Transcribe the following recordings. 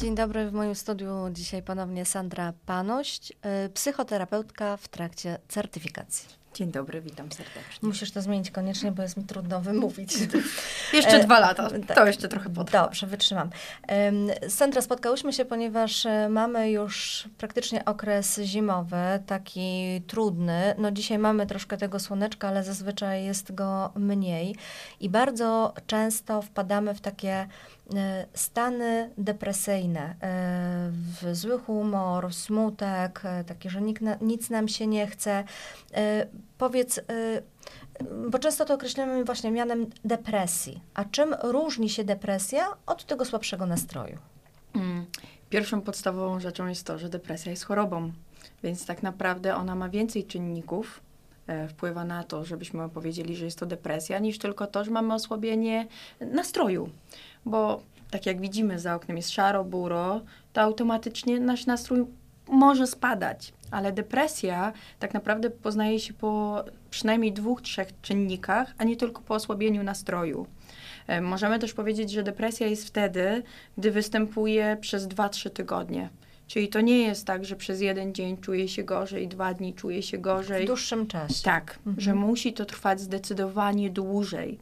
Dzień dobry, w moim studiu dzisiaj ponownie Sandra Paność, y, psychoterapeutka w trakcie certyfikacji. Dzień dobry, witam serdecznie. Musisz to zmienić koniecznie, bo jest mi trudno wymówić. jeszcze e, dwa lata, tak. to jeszcze trochę potrwa. Dobrze, wytrzymam. Sandra, spotkałyśmy się, ponieważ e, mamy już praktycznie okres zimowy, taki trudny. No dzisiaj mamy troszkę tego słoneczka, ale zazwyczaj jest go mniej. I bardzo często wpadamy w takie e, stany depresyjne, w zły humor, smutek, taki, że nic nam się nie chce powiedz, y, bo często to określamy właśnie mianem depresji. A czym różni się depresja od tego słabszego nastroju? Mm, pierwszą podstawową rzeczą jest to, że depresja jest chorobą, więc tak naprawdę ona ma więcej czynników, e, wpływa na to, żebyśmy powiedzieli, że jest to depresja, niż tylko to, że mamy osłabienie nastroju. Bo tak jak widzimy, za oknem jest szaro, buro, to automatycznie nasz nastrój może spadać, ale depresja tak naprawdę poznaje się po przynajmniej dwóch, trzech czynnikach, a nie tylko po osłabieniu nastroju. E, możemy też powiedzieć, że depresja jest wtedy, gdy występuje przez 2-3 tygodnie. Czyli to nie jest tak, że przez jeden dzień czuje się gorzej, dwa dni czuje się gorzej. W dłuższym czasie. Tak, mhm. że musi to trwać zdecydowanie dłużej.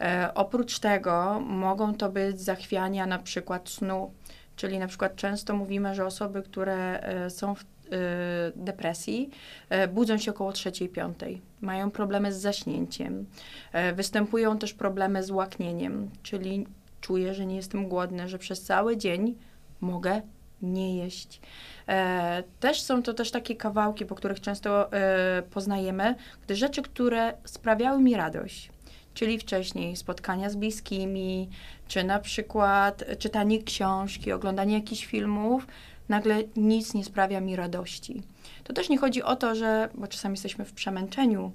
E, oprócz tego mogą to być zachwiania na przykład snu, czyli na przykład często mówimy, że osoby, które e, są w depresji e, budzą się około 3-5. Mają problemy z zaśnięciem. E, występują też problemy z łaknieniem, czyli czuję, że nie jestem głodny, że przez cały dzień mogę nie jeść. Też są to też takie kawałki, po których często poznajemy, gdy rzeczy, które sprawiały mi radość, czyli wcześniej spotkania z bliskimi, czy na przykład czytanie książki, oglądanie jakichś filmów, nagle nic nie sprawia mi radości. To też nie chodzi o to, że, bo czasami jesteśmy w przemęczeniu,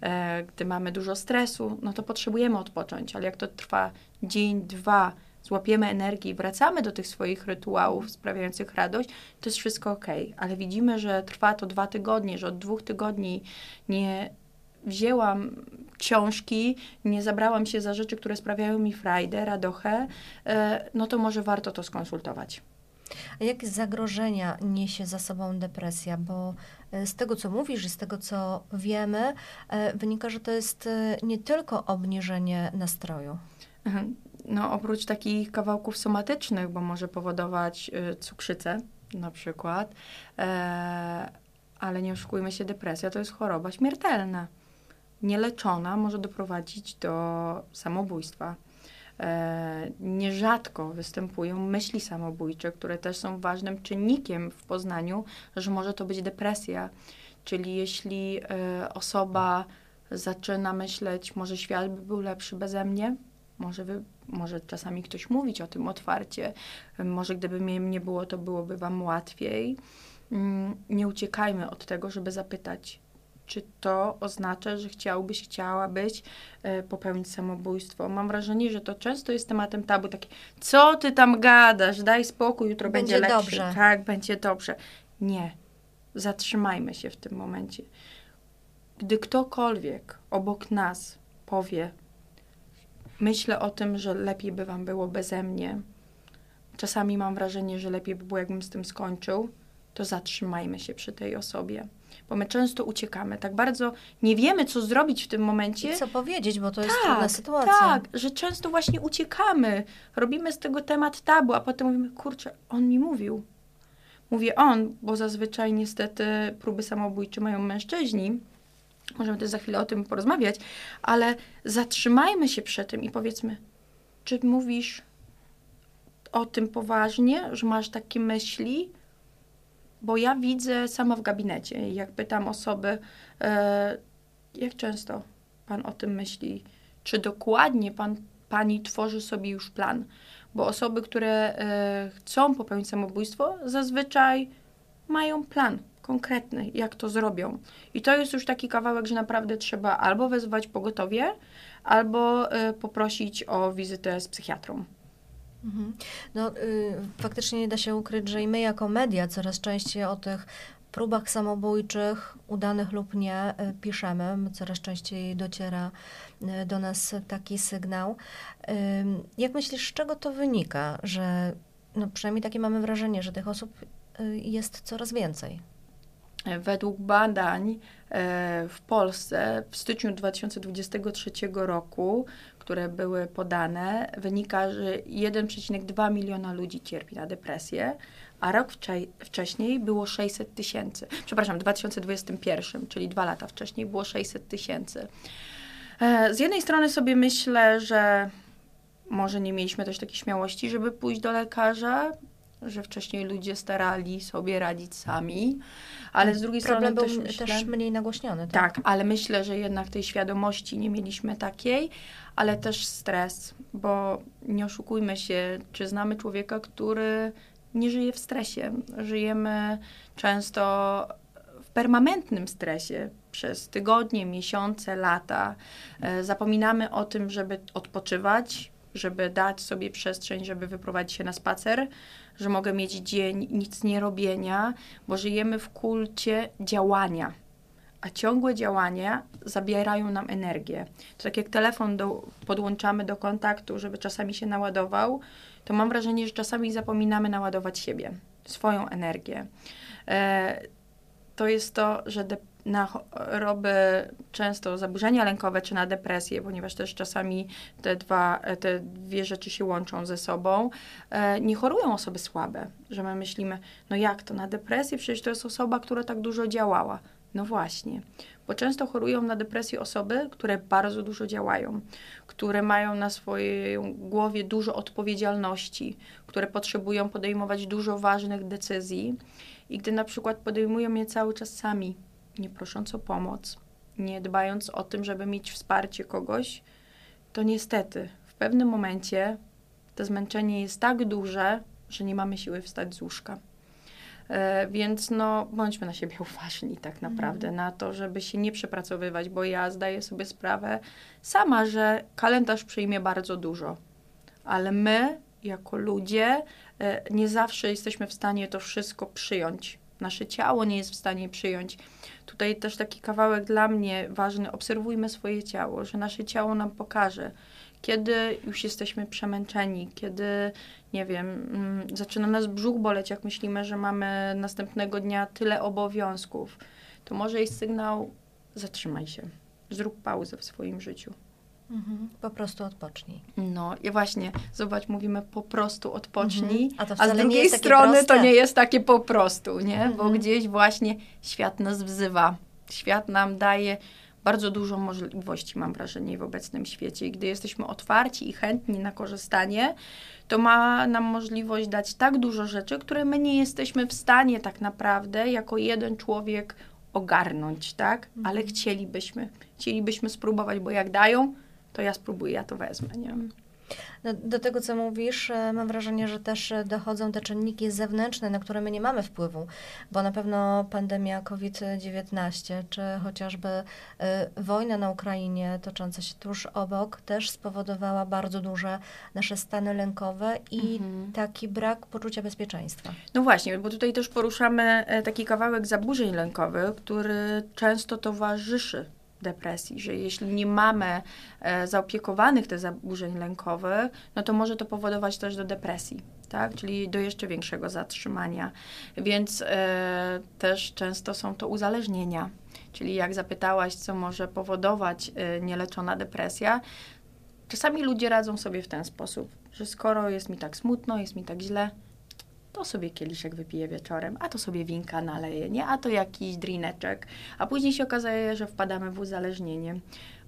e, gdy mamy dużo stresu, no to potrzebujemy odpocząć, ale jak to trwa dzień, dwa, złapiemy energię i wracamy do tych swoich rytuałów sprawiających radość, to jest wszystko ok. Ale widzimy, że trwa to dwa tygodnie, że od dwóch tygodni nie wzięłam książki, nie zabrałam się za rzeczy, które sprawiają mi frajdę, radochę, e, no to może warto to skonsultować. A jakie zagrożenia niesie za sobą depresja? Bo e, z tego, co mówisz i z tego, co wiemy, e, wynika, że to jest e, nie tylko obniżenie nastroju. No, oprócz takich kawałków somatycznych, bo może powodować cukrzycę na przykład, ale nie oszukujmy się, depresja to jest choroba śmiertelna. Nieleczona może doprowadzić do samobójstwa. E, nierzadko występują myśli samobójcze, które też są ważnym czynnikiem w poznaniu, że może to być depresja. Czyli jeśli e, osoba zaczyna myśleć, może świat by był lepszy beze mnie, może, wy, może czasami ktoś mówić o tym otwarcie, może gdyby mnie nie było, to byłoby wam łatwiej. Mm, nie uciekajmy od tego, żeby zapytać, czy to oznacza, że chciałbyś, chciałabyś e, popełnić samobójstwo. Mam wrażenie, że to często jest tematem tabu, takie, co ty tam gadasz, daj spokój, jutro będzie, będzie lepszy. Dobrze. Tak, będzie dobrze. Nie. Zatrzymajmy się w tym momencie. Gdy ktokolwiek obok nas powie, myślę o tym, że lepiej by wam było beze mnie, czasami mam wrażenie, że lepiej by było, jakbym z tym skończył, to zatrzymajmy się przy tej osobie bo my często uciekamy. Tak bardzo nie wiemy, co zrobić w tym momencie. I co powiedzieć, bo to jest tak, trudna sytuacja. Tak, że często właśnie uciekamy. Robimy z tego temat tabu, a potem mówimy, kurczę, on mi mówił. Mówię on, bo zazwyczaj niestety próby samobójcze mają mężczyźni. Możemy też za chwilę o tym porozmawiać, ale zatrzymajmy się przy tym i powiedzmy, czy mówisz o tym poważnie, że masz takie myśli, bo ja widzę sama w gabinecie, jak pytam osoby, e, jak często pan o tym myśli, czy dokładnie pan, pani tworzy sobie już plan, bo osoby, które e, chcą popełnić samobójstwo, zazwyczaj mają plan konkretny, jak to zrobią. I to jest już taki kawałek, że naprawdę trzeba albo wezwać pogotowie, albo e, poprosić o wizytę z psychiatrą. Mhm. No, y, faktycznie nie da się ukryć, że i my jako media coraz częściej o tych próbach samobójczych, udanych lub nie, y, piszemy. Coraz częściej dociera y, do nas taki sygnał. Jak myślisz, z czego to wynika, że no przynajmniej takie mamy wrażenie, że tych osób y, jest coraz więcej. Według badań e, w Polsce w styczniu 2023 roku, które były podane, wynika, że 1,2 miliona ludzi cierpi na depresję, a rok wcześniej było 600 tysięcy. Przepraszam, w 2021, czyli dwa lata wcześniej było 600 tysięcy. E, z jednej strony sobie myślę, że może nie mieliśmy też takiej śmiałości, żeby pójść do lekarza, że wcześniej ludzie starali sobie radzić sami, ale z drugiej Problem strony był też, też myślę, mniej nagłośniony. Tak? tak, ale myślę, że jednak tej świadomości nie mieliśmy takiej, ale też stres, bo nie oszukujmy się, czy znamy człowieka, który nie żyje w stresie. Żyjemy często w permanentnym stresie przez tygodnie, miesiące, lata. E, zapominamy o tym, żeby odpoczywać, żeby dać sobie przestrzeń, żeby wyprowadzić się na spacer, że mogę mieć dzień nic nie robienia, bo żyjemy w kulcie działania. A ciągłe działania zabierają nam energię. To tak jak telefon do, podłączamy do kontaktu, żeby czasami się naładował, to mam wrażenie, że czasami zapominamy naładować siebie, swoją energię. E, to jest to, że de- na choroby często zaburzenia lękowe czy na depresję, ponieważ też czasami te, dwa, te dwie rzeczy się łączą ze sobą, e, nie chorują osoby słabe, że my myślimy, no jak to na depresję? Przecież to jest osoba, która tak dużo działała. No właśnie, bo często chorują na depresję osoby, które bardzo dużo działają, które mają na swojej głowie dużo odpowiedzialności, które potrzebują podejmować dużo ważnych decyzji i gdy na przykład podejmują je cały czas sami, nie prosząc o pomoc, nie dbając o tym, żeby mieć wsparcie kogoś, to niestety w pewnym momencie to zmęczenie jest tak duże, że nie mamy siły wstać z łóżka. E, więc no, bądźmy na siebie uważni tak mhm. naprawdę, na to, żeby się nie przepracowywać, bo ja zdaję sobie sprawę sama, że kalendarz przyjmie bardzo dużo, ale my, jako ludzie, e, nie zawsze jesteśmy w stanie to wszystko przyjąć. Nasze ciało nie jest w stanie przyjąć. Tutaj też taki kawałek dla mnie ważny. Obserwujmy swoje ciało, że nasze ciało nam pokaże, kiedy już jesteśmy przemęczeni, kiedy, nie wiem, mm, zaczyna nas brzuch boleć, jak myślimy, że mamy następnego dnia tyle obowiązków, to może jest sygnał: zatrzymaj się, zrób pauzę w swoim życiu. Mhm, po prostu odpocznij. No i właśnie, zobacz, mówimy po prostu odpocznij, mhm. a, a, z drugiej strony to nie jest takie po prostu, nie? Mhm. Bo gdzieś właśnie świat nas wzywa. Świat nam daje bardzo dużo możliwości, mam wrażenie, w obecnym świecie. I gdy jesteśmy otwarci i chętni na korzystanie, to ma nam możliwość dać tak dużo rzeczy, które my nie jesteśmy w stanie tak naprawdę jako jeden człowiek ogarnąć, tak? Mhm. Ale chcielibyśmy, chcielibyśmy spróbować, bo jak dają, to ja spróbuję, ja to wezmę, nie? No, do tego, co mówisz, e, mam wrażenie, że też e, dochodzą te czynniki zewnętrzne, na które my nie mamy wpływu, bo na pewno pandemia COVID-19, czy chociażby y, wojna na Ukrainie tocząca się tuż obok, też spowodowała bardzo duże nasze stany lękowe i mhm. taki brak poczucia bezpieczeństwa. No właśnie, bo tutaj też poruszamy taki kawałek zaburzeń lękowych, który często towarzyszy depresji, że jeśli nie mamy e, zaopiekowanych tych zaburzeń lękowych, no to może to powodować też do depresji, tak? czyli do jeszcze większego zatrzymania. Więc e, też często są to uzależnienia. Czyli jak zapytałaś, co może powodować e, nieleczona depresja, czasami ludzie radzą sobie w ten sposób, że skoro jest mi tak smutno, jest mi tak źle, to sobie kieliszek wypiję wieczorem, a to sobie winka naleje, nie? A to jakiś drineczek. A później się okazuje, że wpadamy w uzależnienie,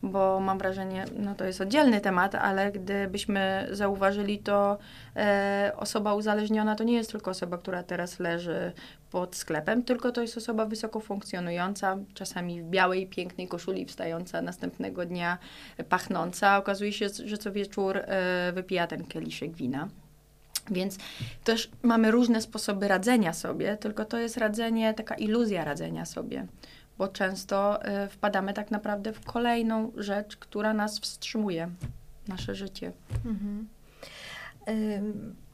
bo mam wrażenie, no to jest oddzielny temat, ale gdybyśmy zauważyli to, e, osoba uzależniona to nie jest tylko osoba, która teraz leży pod sklepem, tylko to jest osoba wysoko funkcjonująca, czasami w białej, pięknej koszuli, wstająca następnego dnia, pachnąca. Okazuje się, że co wieczór e, wypija ten kieliszek wina. Więc też mamy różne sposoby radzenia sobie, tylko to jest radzenie, taka iluzja radzenia sobie, bo często y, wpadamy tak naprawdę w kolejną rzecz, która nas wstrzymuje, nasze życie. Mhm.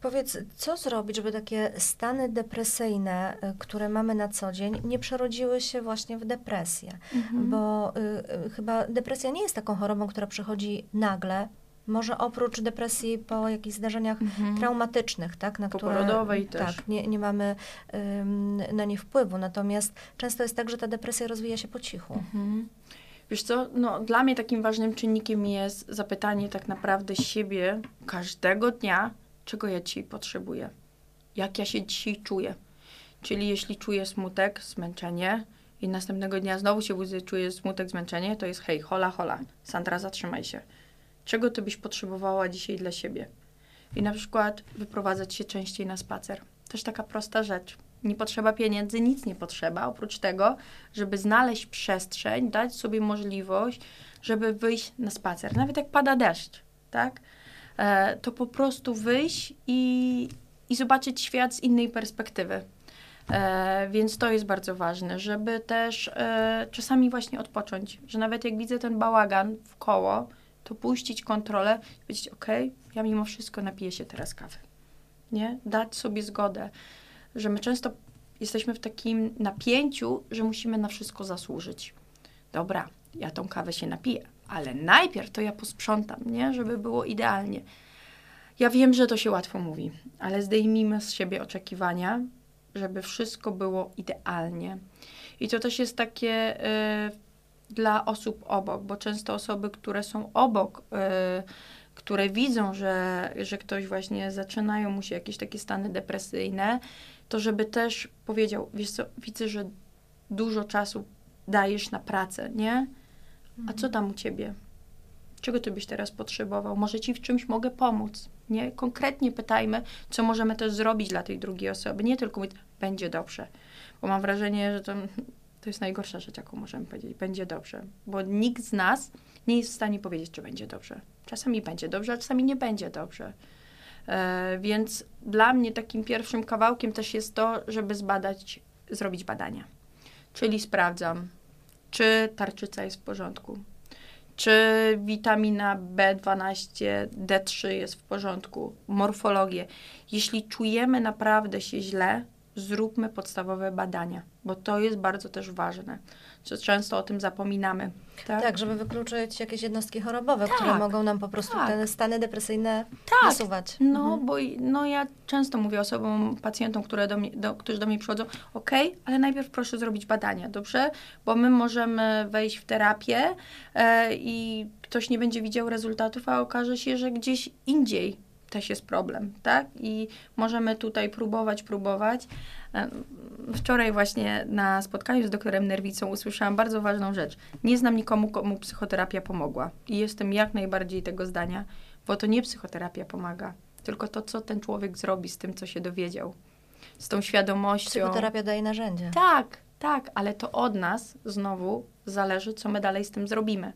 Powiedz, co zrobić, żeby takie stany depresyjne, y, które mamy na co dzień, nie przerodziły się właśnie w depresję? Mhm. Bo y, y, chyba depresja nie jest taką chorobą, która przychodzi nagle, Może oprócz depresji po jakichś zdarzeniach Mhm. traumatycznych, tak, na które Poporodowej też. tak, nie, nie mamy ym, na nie wpływu. Natomiast często jest tak, że ta depresja rozwija się po cichu. Mhm. Wiesz co, no dla mnie takim ważnym czynnikiem jest zapytanie tak naprawdę siebie każdego dnia, czego ja dzisiaj potrzebuję. Jak ja się dzisiaj czuję. Czyli jeśli czuję smutek, zmęczenie i następnego dnia znowu się budzę, czuję smutek, zmęczenie, to jest hej, hola, hola, Sandra, zatrzymaj się. Czego ty byś potrzebowała dzisiaj dla siebie? I na przykład wyprowadzać się częściej na spacer. Też taka prosta rzecz. Nie potrzeba pieniędzy, nic nie potrzeba, oprócz tego, żeby znaleźć przestrzeń, dać sobie możliwość, żeby wyjść na spacer. Nawet jak pada deszcz, tak? E, to po prostu wyjść i, i zobaczyć świat z innej perspektywy. E, więc to jest bardzo ważne, żeby też e, czasami właśnie odpocząć, że nawet jak widzę ten bałagan w koło, to puścić kontrolę i powiedzieć, ok, ja mimo wszystko napiję się teraz kawy. Nie? Dać sobie zgodę, że my często jesteśmy w takim napięciu, że musimy na wszystko zasłużyć. Dobra, ja tą kawę się napiję, ale najpierw to ja posprzątam, nie? Żeby było idealnie. Ja wiem, że to się łatwo mówi, ale zdejmijmy z siebie oczekiwania, żeby wszystko było idealnie. I to też jest takie y, dla osób obok, bo często osoby, które są obok, y, które widzą, że, że ktoś właśnie zaczynają mu się jakieś takie stany depresyjne, to żeby też powiedział, wiesz co, widzę, że dużo czasu dajesz na pracę, nie? A co tam u ciebie? Czego ty byś teraz potrzebował? Może ci w czymś mogę pomóc? Nie? Konkretnie pytajmy, co możemy też zrobić dla tej drugiej osoby. Nie tylko mówić, będzie dobrze. Bo mam wrażenie, że to, to jest najgorsza rzecz, jaką możemy powiedzieć. Będzie dobrze. Bo nikt z nas nie jest w stanie powiedzieć, czy będzie dobrze. Czasami będzie dobrze, a czasami nie będzie dobrze. E, więc dla mnie takim pierwszym kawałkiem też jest to, żeby zbadać, zrobić badania. Czyli sprawdzam, czy tarczyca jest w porządku, czy witamina B12, D3 jest w porządku, morfologię. Jeśli czujemy naprawdę się źle, zróbmy podstawowe badania, bo to jest bardzo też ważne, często o tym zapominamy. Tak, Tak, żeby wykluczyć jakieś jednostki chorobowe, Tak, które mogą nam po prostu tak. te stany depresyjne Tak. nasuwać. No, Mhm. bo no ja często mówię osobom, pacjentom, które do mnie, do, którzy do mnie przychodzą, ok, ale najpierw proszę zrobić badania, dobrze? Bo my możemy wejść w terapię e, i ktoś nie będzie widział rezultatów, a okaże się, że gdzieś indziej też jest problem, tak? I możemy tutaj próbować, próbować. E, Wczoraj właśnie na spotkaniu z doktorem Nerwicą usłyszałam bardzo ważną rzecz. Nie znam nikomu, komu psychoterapia pomogła. I jestem jak najbardziej tego zdania, bo to nie psychoterapia pomaga, tylko to, co ten człowiek zrobi z tym, co się dowiedział. Z tą świadomością. Psychoterapia daje narzędzie. Tak, tak, ale to od nas znowu zależy, co my dalej z tym zrobimy.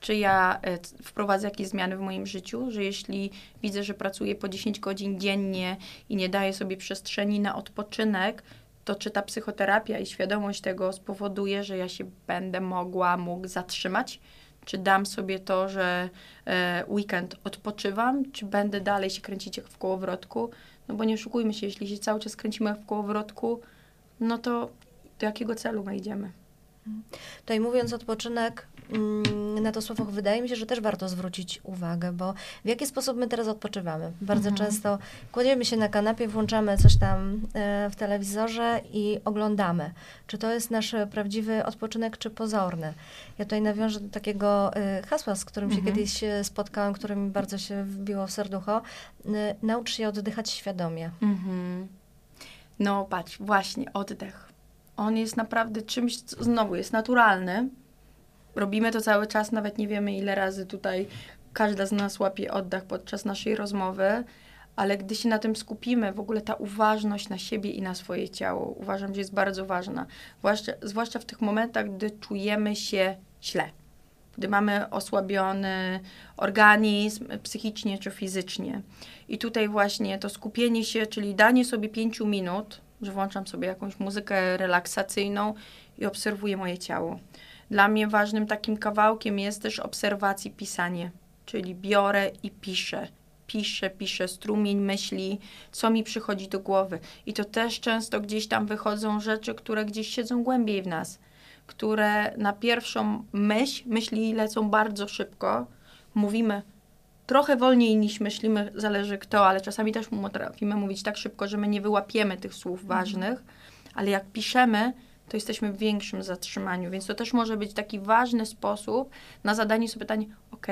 Czy ja e, wprowadzę jakieś zmiany w moim życiu, że jeśli widzę, że pracuję po 10 godzin dziennie i nie daję sobie przestrzeni na odpoczynek, to czy ta psychoterapia i świadomość tego spowoduje, że ja się będę mogła, mógł zatrzymać? Czy dam sobie to, że e, weekend odpoczywam, czy będę dalej się kręcić jak w kołowrotku? No bo nie oszukujmy się, jeśli się cały czas kręcimy w kołowrotku, no to do jakiego celu my idziemy? Tutaj mówiąc odpoczynek, na to słowo wydaje mi się, że też warto zwrócić uwagę, bo w jaki sposób my teraz odpoczywamy? Bardzo Mhm. często kładziemy się na kanapie, włączamy coś tam e, w telewizorze i oglądamy. Czy to jest nasz prawdziwy odpoczynek, czy pozorny? Ja tutaj nawiążę do takiego e, hasła, z którym się Mhm. kiedyś e, spotkałam, które mi bardzo się wbiło w serducho. Naucz się oddychać świadomie. Mhm. No patrz, właśnie oddech. On jest naprawdę czymś, co znowu jest naturalny. Robimy to cały czas, nawet nie wiemy ile razy tutaj każda z nas łapie oddech podczas naszej rozmowy, ale gdy się na tym skupimy, w ogóle ta uważność na siebie i na swoje ciało, uważam, że jest bardzo ważna. Zwłaszcza, zwłaszcza w tych momentach, gdy czujemy się źle. Gdy mamy osłabiony organizm psychicznie czy fizycznie. I tutaj właśnie to skupienie się, czyli danie sobie pięciu minut, że włączam sobie jakąś muzykę relaksacyjną i obserwuję moje ciało. Dla mnie ważnym takim kawałkiem jest też obserwacji pisanie, czyli biorę i piszę. Piszę, piszę strumień myśli, co mi przychodzi do głowy. I to też często gdzieś tam wychodzą rzeczy, które gdzieś siedzą głębiej w nas, które na pierwszą myśl, myśli lecą bardzo szybko. Mówimy, trochę wolniej niż myślimy, zależy kto, ale czasami też potrafimy mówić tak szybko, że my nie wyłapiemy tych słów Mhm. ważnych, ale jak piszemy, to jesteśmy w większym zatrzymaniu, więc to też może być taki ważny sposób na zadanie sobie pytania, ok,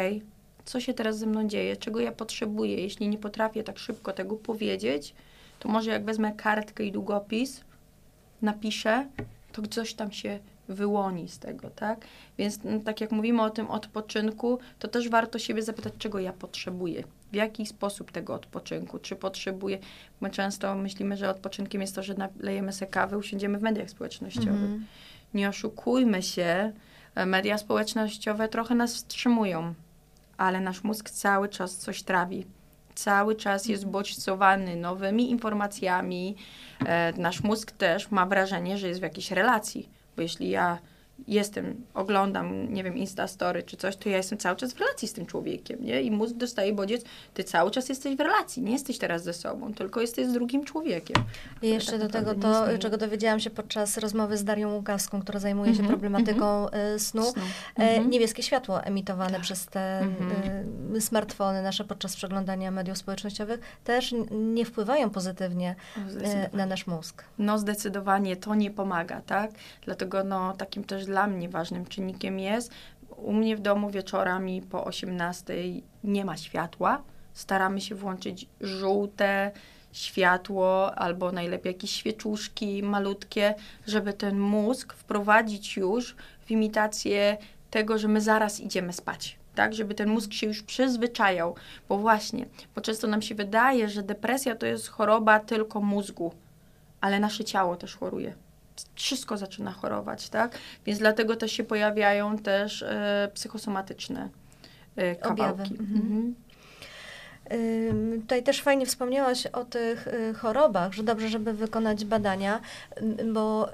co się teraz ze mną dzieje, czego ja potrzebuję, jeśli nie potrafię tak szybko tego powiedzieć, to może jak wezmę kartkę i długopis, napiszę, to coś tam się wyłoni z tego, tak? Więc no, tak jak mówimy o tym odpoczynku, to też warto siebie zapytać, czego ja potrzebuję. W jaki sposób tego odpoczynku? Czy potrzebuję? My często myślimy, że odpoczynkiem jest to, że nalejemy sobie kawy, usiądziemy w mediach społecznościowych. Mhm. Nie oszukujmy się, e, media społecznościowe trochę nas wstrzymują, ale nasz mózg cały czas coś trawi. Cały czas jest bodźcowany nowymi informacjami. E, nasz mózg też ma wrażenie, że jest w jakiejś relacji, bo jeśli ja jestem, oglądam, nie wiem, Instastory czy coś, to ja jestem cały czas w relacji z tym człowiekiem, nie? I mózg dostaje bodziec, ty cały czas jesteś w relacji, nie jesteś teraz ze sobą, tylko jesteś z drugim człowiekiem. I jeszcze tak do tego to, istnieje. czego dowiedziałam się podczas rozmowy z Darią Łukawską, która zajmuje się Mhm, problematyką y, snu. Snu. E, Mhm. Niebieskie światło emitowane przez te Mhm. y, smartfony nasze podczas przeglądania mediów społecznościowych też nie wpływają pozytywnie O, zdecydowanie. na nasz mózg. No zdecydowanie to nie pomaga, tak? Dlatego no takim też dla mnie ważnym czynnikiem jest, u mnie w domu wieczorami po 18 nie ma światła. Staramy się włączyć żółte światło albo najlepiej jakieś świeczuszki malutkie, żeby ten mózg wprowadzić już w imitację tego, że my zaraz idziemy spać. Tak, żeby ten mózg się już przyzwyczajał, bo właśnie, bo często nam się wydaje, że depresja to jest choroba tylko mózgu, ale nasze ciało też choruje. Wszystko zaczyna chorować, tak? Więc dlatego też się pojawiają też e, psychosomatyczne e, kawałki. Mhm. Mhm. Tutaj też fajnie wspomniałaś o tych y, chorobach, że dobrze, żeby wykonać badania, bo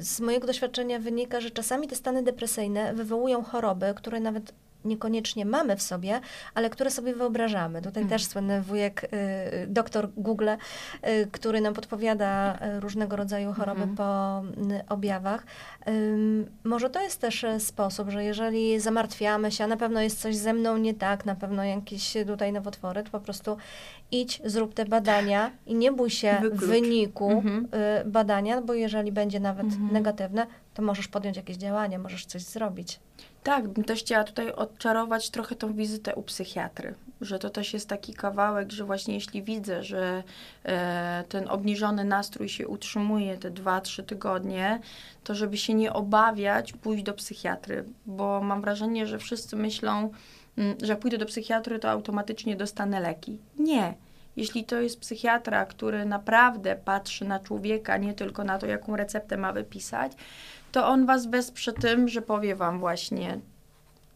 z mojego doświadczenia wynika, że czasami te stany depresyjne wywołują choroby, które nawet niekoniecznie mamy w sobie, ale które sobie wyobrażamy. Tutaj Mhm. też słynny wujek, y, doktor Google, y, który nam podpowiada y, różnego rodzaju choroby Mhm. po y, objawach. Może to jest też e, sposób, że jeżeli zamartwiamy się, a na pewno jest coś ze mną nie tak, na pewno jakieś tutaj nowotwory, to po prostu idź, zrób te badania i nie bój się Wyklucz. wyniku Mhm. y, badania, bo jeżeli będzie nawet Mhm. negatywne, to możesz podjąć jakieś działanie, możesz coś zrobić. Tak, bym też chciała tutaj odczarować trochę tą wizytę u psychiatry, że to też jest taki kawałek, że właśnie jeśli widzę, że e, ten obniżony nastrój się utrzymuje te 2-3 tygodnie, to żeby się nie obawiać pójść do psychiatry, bo mam wrażenie, że wszyscy myślą, mm, że jak pójdę do psychiatry, to automatycznie dostanę leki. Nie. Jeśli to jest psychiatra, który naprawdę patrzy na człowieka, nie tylko na to, jaką receptę ma wypisać, to on was wesprze tym, że powie wam właśnie,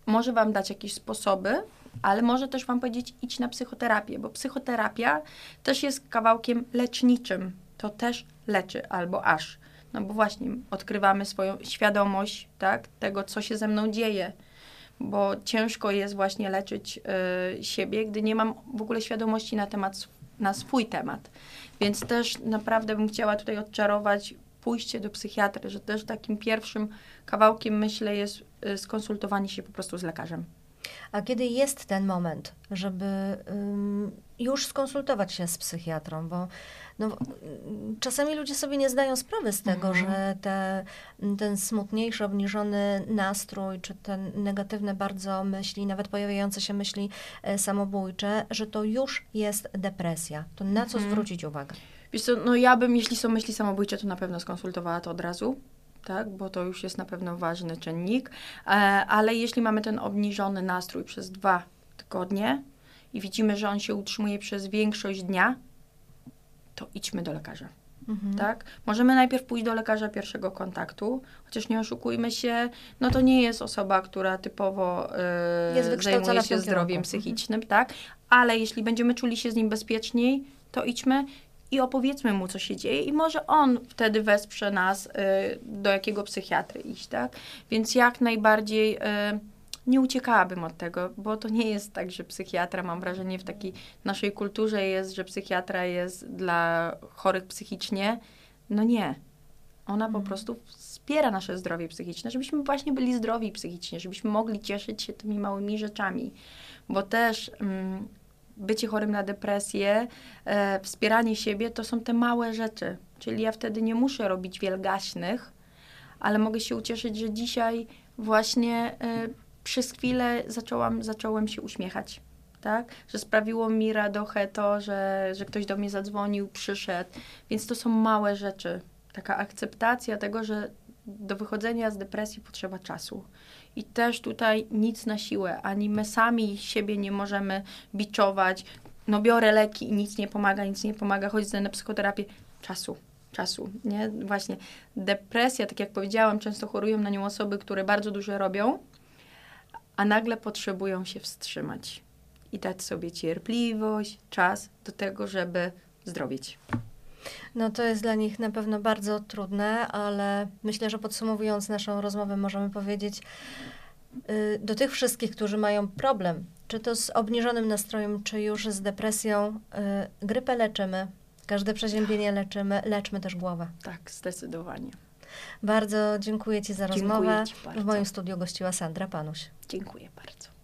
może wam dać jakieś sposoby, ale może też wam powiedzieć, idź na psychoterapię, bo psychoterapia też jest kawałkiem leczniczym. To też leczy, albo aż. No bo właśnie odkrywamy swoją świadomość, tak, tego, co się ze mną dzieje. Bo ciężko jest właśnie leczyć y, siebie, gdy nie mam w ogóle świadomości na temat, na swój temat. Więc też naprawdę bym chciała tutaj odczarować pójście do psychiatry, że też takim pierwszym kawałkiem, myślę, jest y, skonsultowanie się po prostu z lekarzem. A kiedy jest ten moment, żeby już skonsultować się z psychiatrą, bo no, czasami ludzie sobie nie zdają sprawy z tego, Mhm. że te, ten smutniejszy, obniżony nastrój, czy te negatywne bardzo myśli, nawet pojawiające się myśli e, samobójcze, że to już jest depresja. To na co Mhm. zwrócić uwagę? Wiesz co, no ja bym, jeśli są myśli samobójcze, to na pewno skonsultowała to od razu, tak, bo to już jest na pewno ważny czynnik, e, ale jeśli mamy ten obniżony nastrój przez dwa tygodnie i widzimy, że on się utrzymuje przez większość dnia, to idźmy do lekarza. Mhm. tak? Możemy najpierw pójść do lekarza pierwszego kontaktu, chociaż nie oszukujmy się, no to nie jest osoba, która typowo Jest wykształcona zajmuje się zdrowiem kierunku. psychicznym, tak? Ale jeśli będziemy czuli się z nim bezpieczniej, to idźmy i opowiedzmy mu, co się dzieje i może on wtedy wesprze nas, e, do jakiego psychiatry iść, tak? Więc jak najbardziej e, nie uciekałabym od tego, bo to nie jest tak, że psychiatra, mam wrażenie, w takiej naszej kulturze jest, że psychiatra jest dla chorych psychicznie. No nie. Ona po Mhm. prostu wspiera nasze zdrowie psychiczne, żebyśmy właśnie byli zdrowi psychicznie, żebyśmy mogli cieszyć się tymi małymi rzeczami. Bo też mm, bycie chorym na depresję, e, wspieranie siebie to są te małe rzeczy. Czyli ja wtedy nie muszę robić wielgaśnych, ale mogę się ucieszyć, że dzisiaj właśnie e, przez chwilę zaczęłam, zacząłem się uśmiechać. Tak? Że sprawiło mi radochę to, że, że ktoś do mnie zadzwonił, przyszedł. Więc to są małe rzeczy. Taka akceptacja tego, że do wychodzenia z depresji potrzeba czasu. I też tutaj nic na siłę, ani my sami siebie nie możemy biczować. No biorę leki i nic nie pomaga, nic nie pomaga, chodzę na psychoterapię. Czasu, czasu, nie? Właśnie depresja, tak jak powiedziałam, często chorują na nią osoby, które bardzo dużo robią, a nagle potrzebują się wstrzymać i dać sobie cierpliwość, czas do tego, żeby zdrowieć. No to jest dla nich na pewno bardzo trudne, ale myślę, że podsumowując naszą rozmowę, możemy powiedzieć y, do tych wszystkich, którzy mają problem, czy to z obniżonym nastrojem, czy już z depresją, y, grypę leczymy, każde przeziębienie leczymy, leczmy też głowę. Tak, zdecydowanie. Bardzo dziękuję Ci za Dziękuję rozmowę. ci. W moim studiu gościła Sandra Panuś. Dziękuję bardzo.